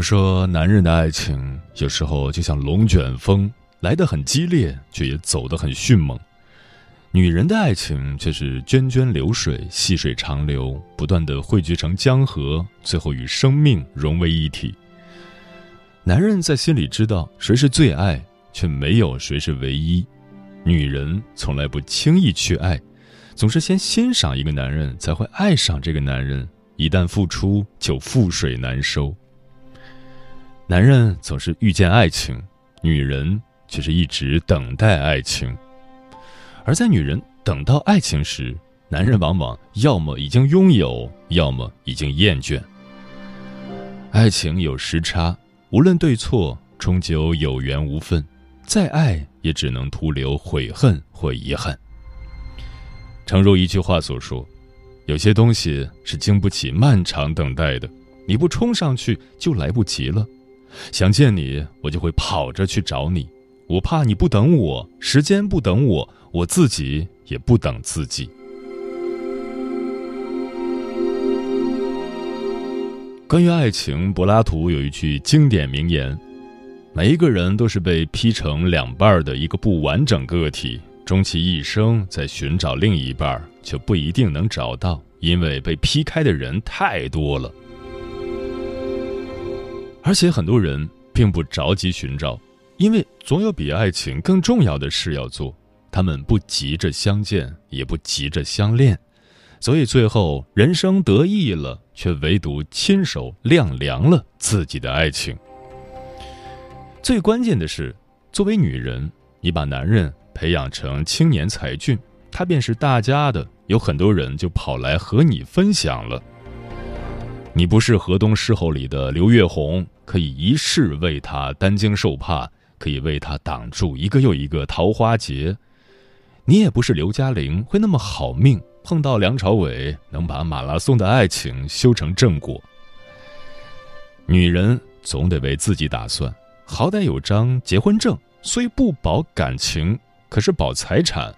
都说男人的爱情有时候就像龙卷风，来得很激烈，却也走得很迅猛；女人的爱情却是涓涓流水，细水长流，不断的汇聚成江河，最后与生命融为一体。男人在心里知道谁是最爱，却没有谁是唯一；女人从来不轻易去爱，总是先欣赏一个男人，才会爱上这个男人。一旦付出，就覆水难收。男人总是遇见爱情，女人却是一直等待爱情。而在女人等到爱情时，男人往往要么已经拥有，要么已经厌倦。爱情有时差，无论对错，终究有缘无分。再爱，也只能徒留悔恨或遗憾。诚如一句话所说：“有些东西是经不起漫长等待的，你不冲上去，就来不及了。”想见你，我就会跑着去找你。我怕你不等我，时间不等我，我自己也不等自己。关于爱情，柏拉图有一句经典名言：每一个人都是被劈成两半的一个不完整个体，终其一生在寻找另一半，却不一定能找到，因为被劈开的人太多了。而且很多人并不着急寻找，因为总有比爱情更重要的事要做。他们不急着相见，也不急着相恋，所以最后人生得意了，却唯独亲手晾凉了自己的爱情。最关键的是，作为女人，你把男人培养成青年才俊，他便是大家的，有很多人就跑来和你分享了。你不是河东狮吼里的刘月红，可以一世为他担惊受怕，可以为他挡住一个又一个桃花劫。你也不是刘嘉玲，会那么好命，碰到梁朝伟能把马拉松的爱情修成正果。女人总得为自己打算，好歹有张结婚证，虽不保感情，可是保财产。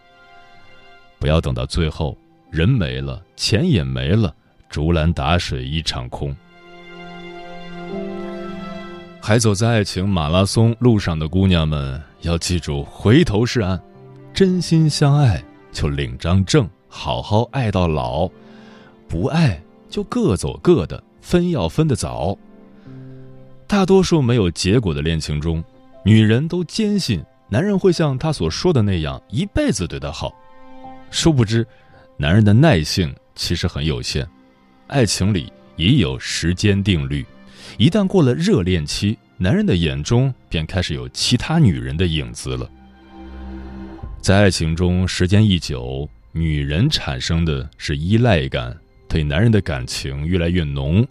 不要等到最后，人没了，钱也没了。竹篮打水一场空，还走在爱情马拉松路上的姑娘们，要记住回头是岸。真心相爱就领张证，好好爱到老；不爱就各走各的，分要分得早。大多数没有结果的恋情中，女人都坚信男人会像她所说的那样一辈子对她好，殊不知，男人的耐性其实很有限。爱情里也有时间定律，一旦过了热恋期，男人的眼中便开始有其他女人的影子了。在爱情中，时间一久，女人产生的是依赖感，对男人的感情越来越浓；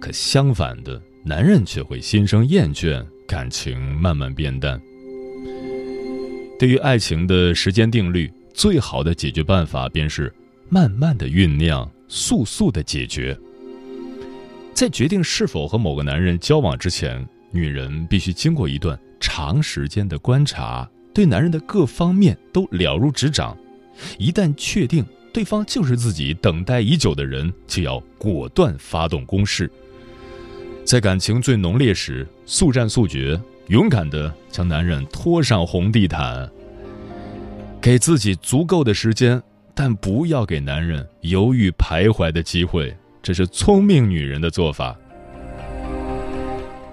可相反的，男人却会心生厌倦，感情慢慢变淡。对于爱情的时间定律，最好的解决办法便是慢慢的酝酿。速速的解决。在决定是否和某个男人交往之前，女人必须经过一段长时间的观察，对男人的各方面都了如指掌。一旦确定对方就是自己等待已久的人，就要果断发动攻势。在感情最浓烈时，速战速决，勇敢的将男人拖上红地毯，给自己足够的时间。但不要给男人犹豫徘徊的机会，这是聪明女人的做法。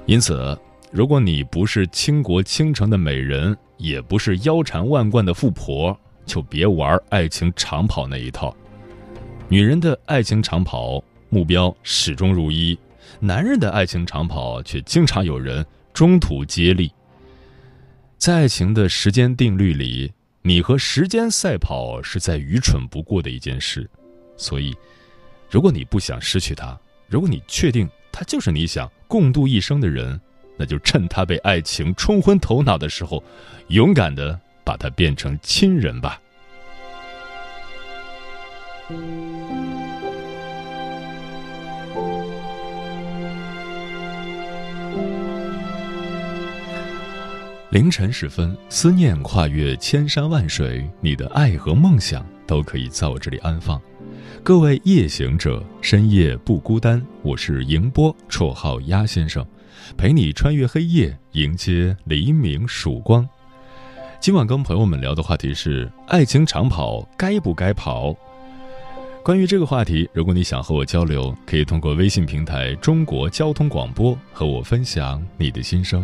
因此，如果你不是倾国倾城的美人，也不是腰缠万贯的富婆，就别玩爱情长跑那一套。女人的爱情长跑目标始终如一，男人的爱情长跑却经常有人中途接力。在爱情的时间定律里，你和时间赛跑是再愚蠢不过的一件事。所以，如果你不想失去他，如果你确定他就是你想共度一生的人，那就趁他被爱情冲昏头脑的时候，勇敢的把他变成亲人吧。凌晨时分，思念跨越千山万水，你的爱和梦想都可以在我这里安放。各位夜行者，深夜不孤单。我是迎波，绰号鸭先生，陪你穿越黑夜，迎接黎明曙光。今晚跟朋友们聊的话题是：爱情长跑该不该跑？关于这个话题，如果你想和我交流，可以通过微信平台“中国交通广播”和我分享你的心声。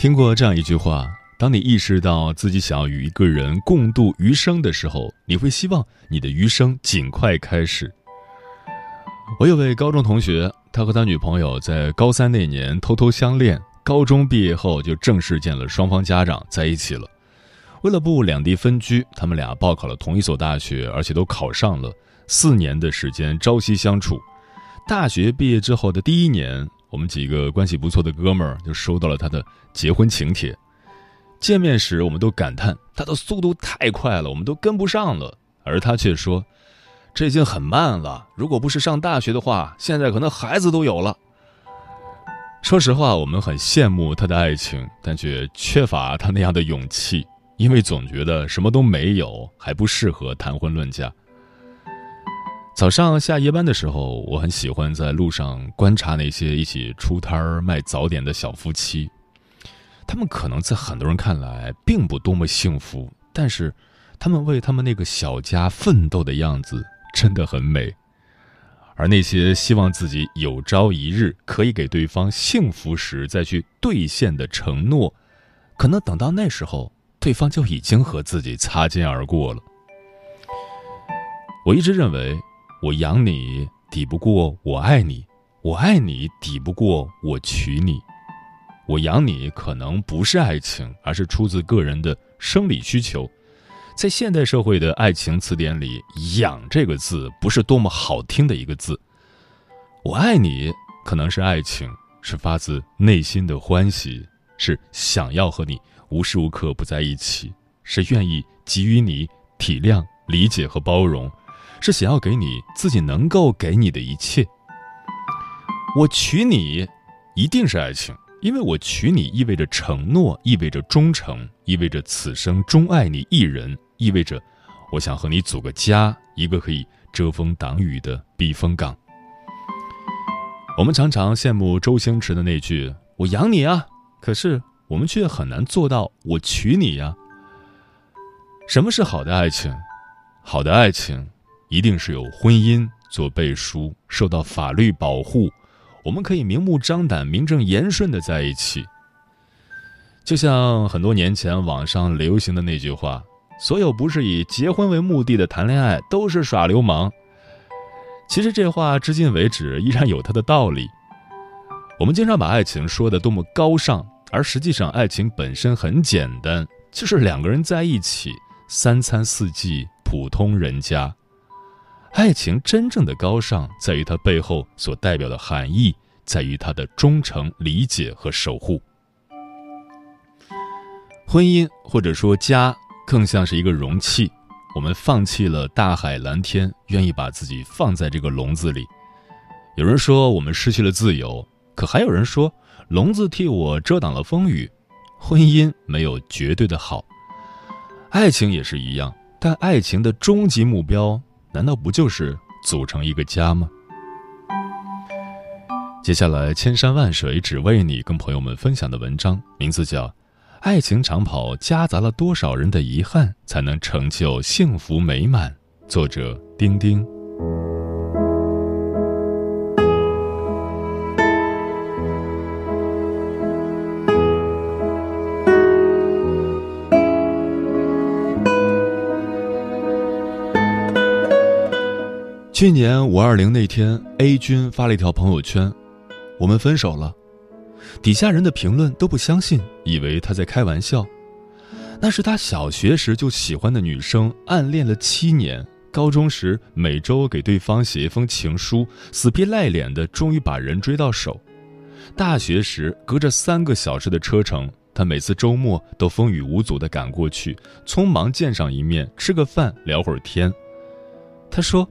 听过这样一句话：当你意识到自己想要与一个人共度余生的时候，你会希望你的余生尽快开始。我有位高中同学，他和他女朋友在高三那年偷偷相恋，高中毕业后就正式见了双方家长，在一起了。为了不两地分居，他们俩报考了同一所大学，而且都考上了。四年的时间朝夕相处，大学毕业之后的第一年。我们几个关系不错的哥们儿就收到了他的结婚请帖。见面时，我们都感叹他的速度太快了，我们都跟不上了。而他却说：“这已经很慢了。如果不是上大学的话，现在可能孩子都有了。”说实话，我们很羡慕他的爱情，但却缺乏他那样的勇气，因为总觉得什么都没有，还不适合谈婚论嫁。早上下夜班的时候，我很喜欢在路上观察那些一起出摊儿卖早点的小夫妻。他们可能在很多人看来并不多么幸福，但是他们为他们那个小家奋斗的样子真的很美。而那些希望自己有朝一日可以给对方幸福时再去兑现的承诺，可能等到那时候，对方就已经和自己擦肩而过了。我一直认为。我养你抵不过我爱你，我爱你抵不过我娶你。我养你可能不是爱情，而是出自个人的生理需求。在现代社会的爱情词典里，“养”这个字不是多么好听的一个字。我爱你可能是爱情，是发自内心的欢喜，是想要和你无时无刻不在一起，是愿意给予你体谅、理解和包容。是想要给你自己能够给你的一切。我娶你，一定是爱情，因为我娶你意味着承诺，意味着忠诚，意味着此生钟爱你一人，意味着我想和你组个家，一个可以遮风挡雨的避风港。我们常常羡慕周星驰的那句“我养你啊”，可是我们却很难做到“我娶你呀”。什么是好的爱情？好的爱情。一定是有婚姻做背书，受到法律保护，我们可以明目张胆、名正言顺的在一起。就像很多年前网上流行的那句话：“所有不是以结婚为目的的谈恋爱都是耍流氓。”其实这话至今为止依然有它的道理。我们经常把爱情说的多么高尚，而实际上爱情本身很简单，就是两个人在一起，三餐四季。普通人家。爱情真正的高尚，在于它背后所代表的含义，在于它的忠诚、理解和守护。婚姻或者说家，更像是一个容器，我们放弃了大海蓝天，愿意把自己放在这个笼子里。有人说我们失去了自由，可还有人说笼子替我遮挡了风雨。婚姻没有绝对的好，爱情也是一样，但爱情的终极目标。难道不就是组成一个家吗？接下来，千山万水只为你，跟朋友们分享的文章名字叫《爱情长跑夹杂了多少人的遗憾，才能成就幸福美满》。作者：丁丁。去年五二零那天，A 君发了一条朋友圈：“我们分手了。”底下人的评论都不相信，以为他在开玩笑。那是他小学时就喜欢的女生，暗恋了七年，高中时每周给对方写一封情书，死皮赖脸的，终于把人追到手。大学时隔着三个小时的车程，他每次周末都风雨无阻的赶过去，匆忙见上一面，吃个饭，聊会儿天。他说。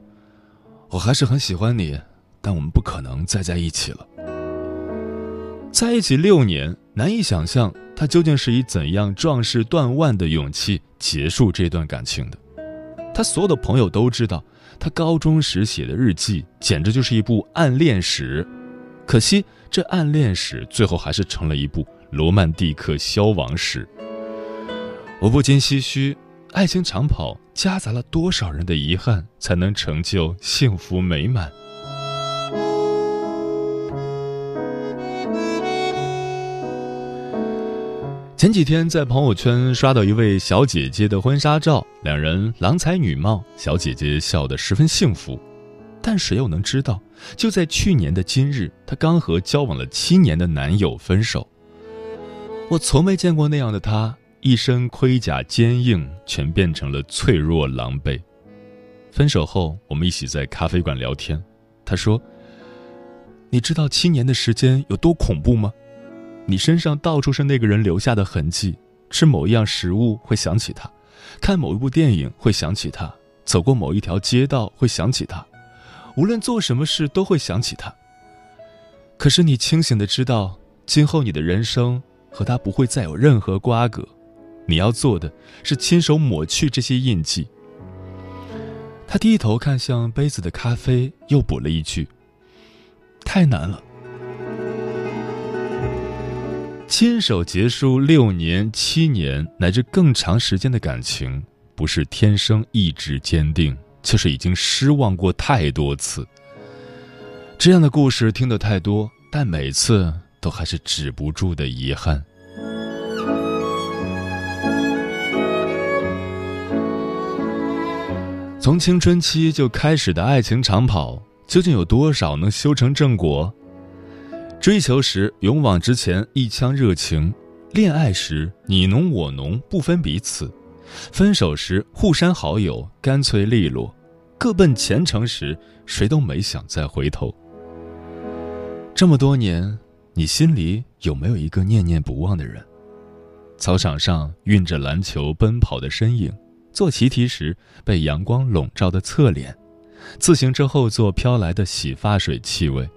我还是很喜欢你，但我们不可能再在一起了。在一起六年，难以想象他究竟是以怎样壮士断腕的勇气结束这段感情的。他所有的朋友都知道，他高中时写的日记简直就是一部暗恋史。可惜，这暗恋史最后还是成了一部罗曼蒂克消亡史。我不禁唏嘘。爱情长跑夹杂了多少人的遗憾，才能成就幸福美满？前几天在朋友圈刷到一位小姐姐的婚纱照，两人郎才女貌，小姐姐笑得十分幸福。但谁又能知道，就在去年的今日，她刚和交往了七年的男友分手。我从没见过那样的她。一身盔甲坚硬，全变成了脆弱狼狈。分手后，我们一起在咖啡馆聊天。他说：“你知道七年的时间有多恐怖吗？你身上到处是那个人留下的痕迹。吃某一样食物会想起他，看某一部电影会想起他，走过某一条街道会想起他，无论做什么事都会想起他。可是你清醒的知道，今后你的人生和他不会再有任何瓜葛。”你要做的是亲手抹去这些印记。他低头看向杯子的咖啡，又补了一句：“太难了。”亲手结束六年、七年乃至更长时间的感情，不是天生意志坚定，就是已经失望过太多次。这样的故事听得太多，但每次都还是止不住的遗憾。从青春期就开始的爱情长跑，究竟有多少能修成正果？追求时勇往直前，一腔热情；恋爱时你侬我侬，不分彼此；分手时互删好友，干脆利落；各奔前程时，谁都没想再回头。这么多年，你心里有没有一个念念不忘的人？操场上运着篮球奔跑的身影。做习题时被阳光笼罩的侧脸，自行车后座飘来的洗发水气味，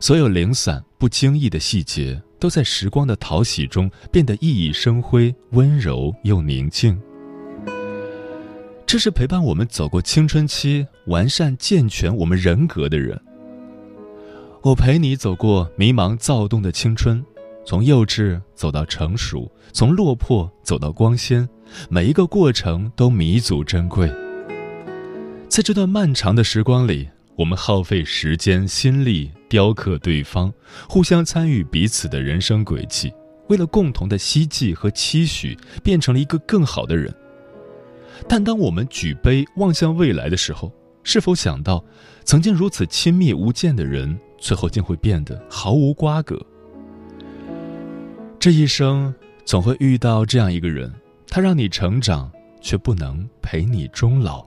所有零散不经意的细节，都在时光的淘洗中变得熠熠生辉，温柔又宁静。这是陪伴我们走过青春期、完善健全我们人格的人。我陪你走过迷茫躁动的青春。从幼稚走到成熟，从落魄走到光鲜，每一个过程都弥足珍贵。在这段漫长的时光里，我们耗费时间、心力雕刻对方，互相参与彼此的人生轨迹，为了共同的希冀和期许，变成了一个更好的人。但当我们举杯望向未来的时候，是否想到，曾经如此亲密无间的人，最后竟会变得毫无瓜葛？这一生总会遇到这样一个人，他让你成长，却不能陪你终老。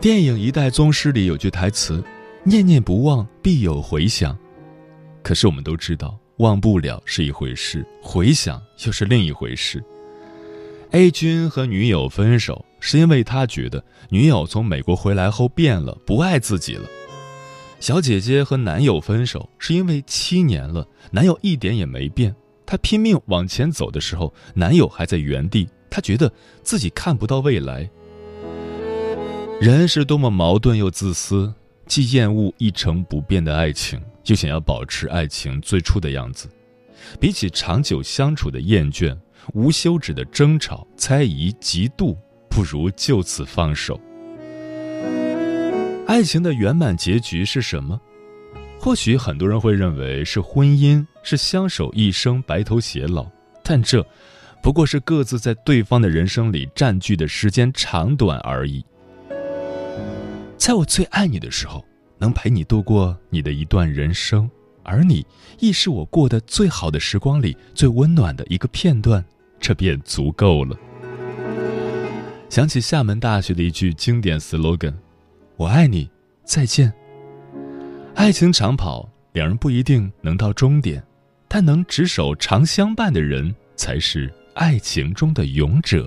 电影《一代宗师》里有句台词：“念念不忘，必有回响。”可是我们都知道，忘不了是一回事，回想又是另一回事。A 君和女友分手，是因为他觉得女友从美国回来后变了，不爱自己了。小姐姐和男友分手，是因为七年了，男友一点也没变。她拼命往前走的时候，男友还在原地，她觉得自己看不到未来。人是多么矛盾又自私，既厌恶一成不变的爱情，又想要保持爱情最初的样子。比起长久相处的厌倦、无休止的争吵、猜疑、嫉妒，不如就此放手。爱情的圆满结局是什么？或许很多人会认为是婚姻，是相守一生、白头偕老，但这不过是各自在对方的人生里占据的时间长短而已。在我最爱你的时候，能陪你度过你的一段人生，而你亦是我过得最好的时光里最温暖的一个片段，这便足够了。想起厦门大学的一句经典 slogan：“ 我爱你，再见。”爱情长跑，两人不一定能到终点，但能执手长相伴的人，才是爱情中的勇者。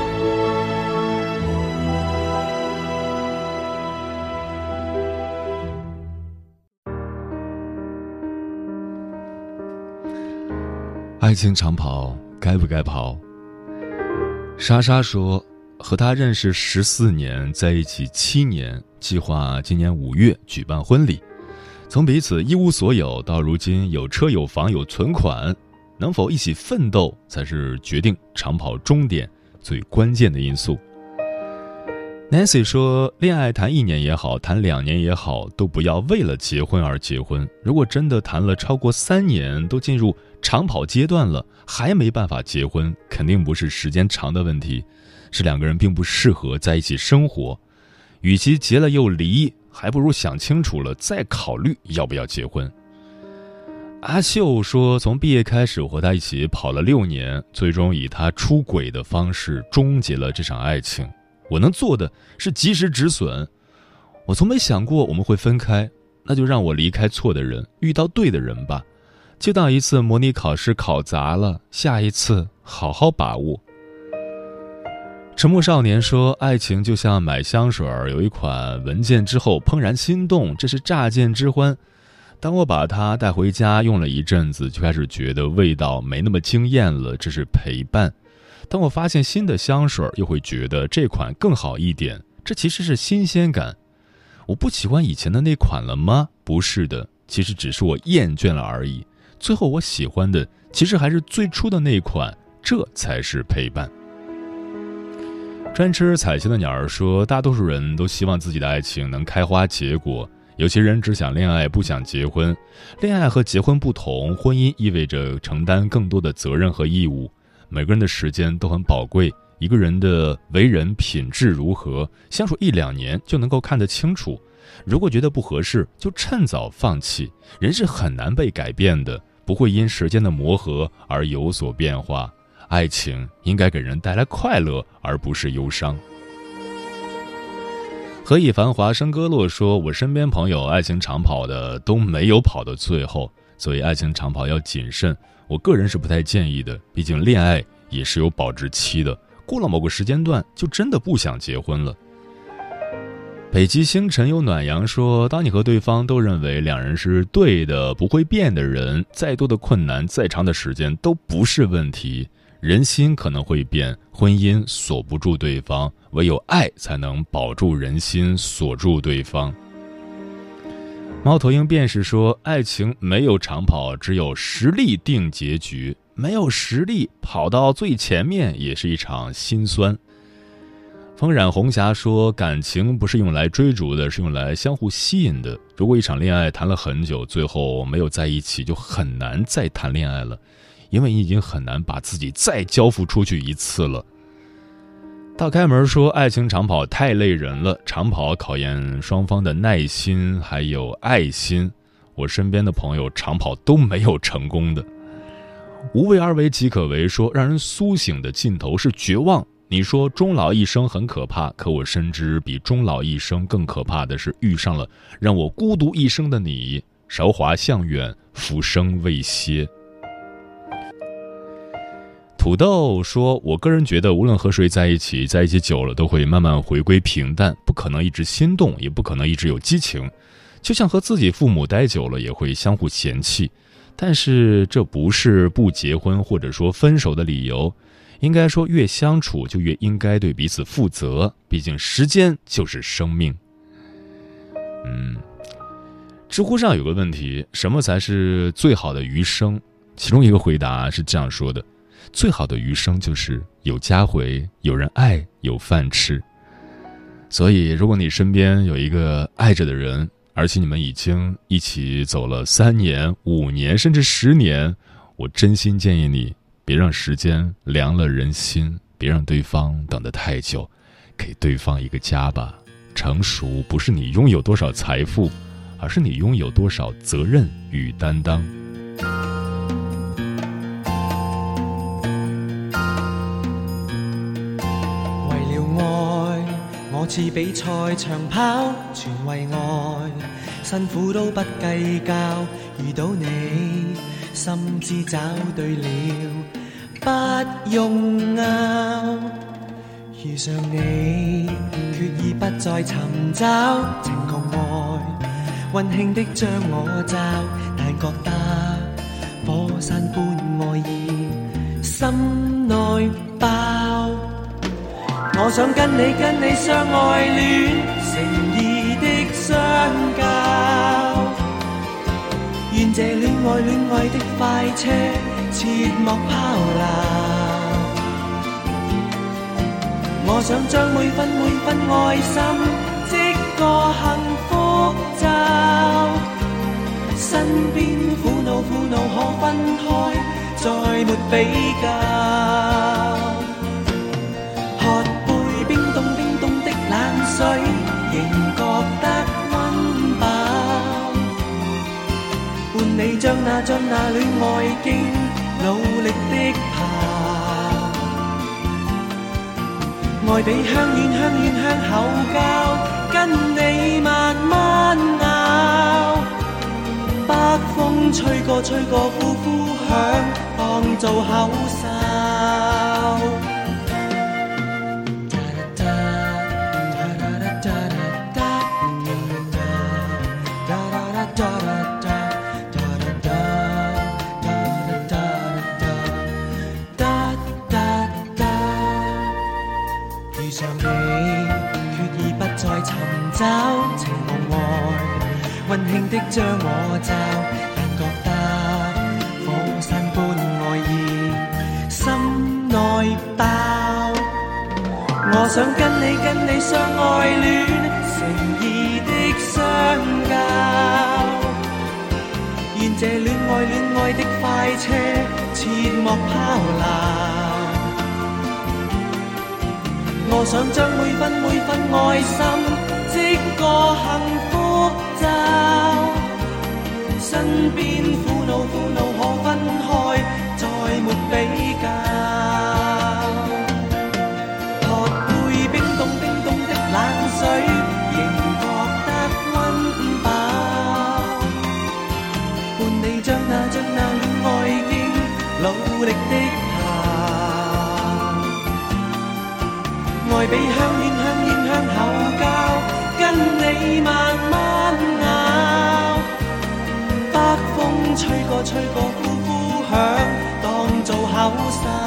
爱情长跑该不该跑？莎莎说：“和他认识十四年，在一起七年，计划今年五月举办婚礼。从彼此一无所有到如今有车有房有存款，能否一起奋斗，才是决定长跑终点最关键的因素。” Nancy 说：“恋爱谈一年也好，谈两年也好，都不要为了结婚而结婚。如果真的谈了超过三年，都进入……”长跑阶段了，还没办法结婚，肯定不是时间长的问题，是两个人并不适合在一起生活。与其结了又离，还不如想清楚了再考虑要不要结婚。阿秀说：“从毕业开始，我和他一起跑了六年，最终以他出轨的方式终结了这场爱情。我能做的是及时止损。我从没想过我们会分开，那就让我离开错的人，遇到对的人吧。”就当一次模拟考试考砸了，下一次好好把握。沉默少年说：“爱情就像买香水，有一款闻见之后怦然心动，这是乍见之欢。当我把它带回家用了一阵子，就开始觉得味道没那么惊艳了，这是陪伴。当我发现新的香水，又会觉得这款更好一点，这其实是新鲜感。我不喜欢以前的那款了吗？不是的，其实只是我厌倦了而已。”最后，我喜欢的其实还是最初的那款，这才是陪伴。专吃彩旗的鸟儿说：“大多数人都希望自己的爱情能开花结果，有些人只想恋爱，不想结婚。恋爱和结婚不同，婚姻意味着承担更多的责任和义务。每个人的时间都很宝贵，一个人的为人品质如何，相处一两年就能够看得清楚。如果觉得不合适，就趁早放弃。人是很难被改变的。”不会因时间的磨合而有所变化。爱情应该给人带来快乐，而不是忧伤。何以繁华笙歌落说：“我身边朋友爱情长跑的都没有跑到最后，所以爱情长跑要谨慎。我个人是不太建议的，毕竟恋爱也是有保质期的，过了某个时间段，就真的不想结婚了。”北极星辰有暖阳说：“当你和对方都认为两人是对的、不会变的人，再多的困难、再长的时间都不是问题。人心可能会变，婚姻锁不住对方，唯有爱才能保住人心，锁住对方。猫头鹰便是说，爱情没有长跑，只有实力定结局。没有实力跑到最前面，也是一场心酸。风染红霞说：“感情不是用来追逐的，是用来相互吸引的。如果一场恋爱谈了很久，最后没有在一起，就很难再谈恋爱了。”因为你已经很难把自己再交付出去一次了。大开门说：“爱情长跑太累人了，长跑考验双方的耐心还有爱心。我身边的朋友长跑都没有成功的。无为而为即可为说，让人苏醒的尽头是绝望。你说终老一生很可怕，可我深知比终老一生更可怕的是遇上了让我孤独一生的你。韶华向远，浮生未歇。”土豆说：“我个人觉得，无论和谁在一起，在一起久了都会慢慢回归平淡，不可能一直心动，也不可能一直有激情。就像和自己父母待久了，也会相互嫌弃。但是这不是不结婚或者说分手的理由。应该说，越相处就越应该对彼此负责。毕竟时间就是生命。”嗯，知乎上有个问题：什么才是最好的余生？其中一个回答是这样说的。最好的余生就是有家回，有人爱，有饭吃。所以，如果你身边有一个爱着的人，而且你们已经一起走了三年、五年，甚至十年，我真心建议你别让时间凉了人心，别让对方等得太久，给对方一个家吧。成熟不是你拥有多少财富，而是你拥有多少责任与担当。次比赛长跑全为爱，辛苦都不计较。遇到你，心知找对了，不用拗。遇上你，决意不再寻找情共爱，温馨的将我罩，但觉得火山般爱意，心内爆。我想跟你跟你相爱恋，诚意的相交。愿这恋爱恋爱的快车，切莫抛流。我想将每分每分爱心，织个幸福罩。身边苦恼苦恼可分开，再没比较。水仍觉得温饱，伴你将那将那恋爱经努力的爬，爱比香烟香烟香口胶，跟你慢慢咬，北风吹过吹过呼呼响，当做口哨。找情梦爱，温馨的将我罩，但觉得火山般爱意，心内爆。我想跟你跟你相爱恋，诚意的相交。愿这恋爱恋爱的快车，切莫抛流。我想将每分每分爱心。个幸福罩，身边苦恼苦恼可分开，再没比较。喝杯冰冻冰冻的冷水，仍觉得温饱。伴你将那将那恋爱经努力的跑，爱比香。慢慢熬，北风吹过吹过呼呼响，当。做口哨。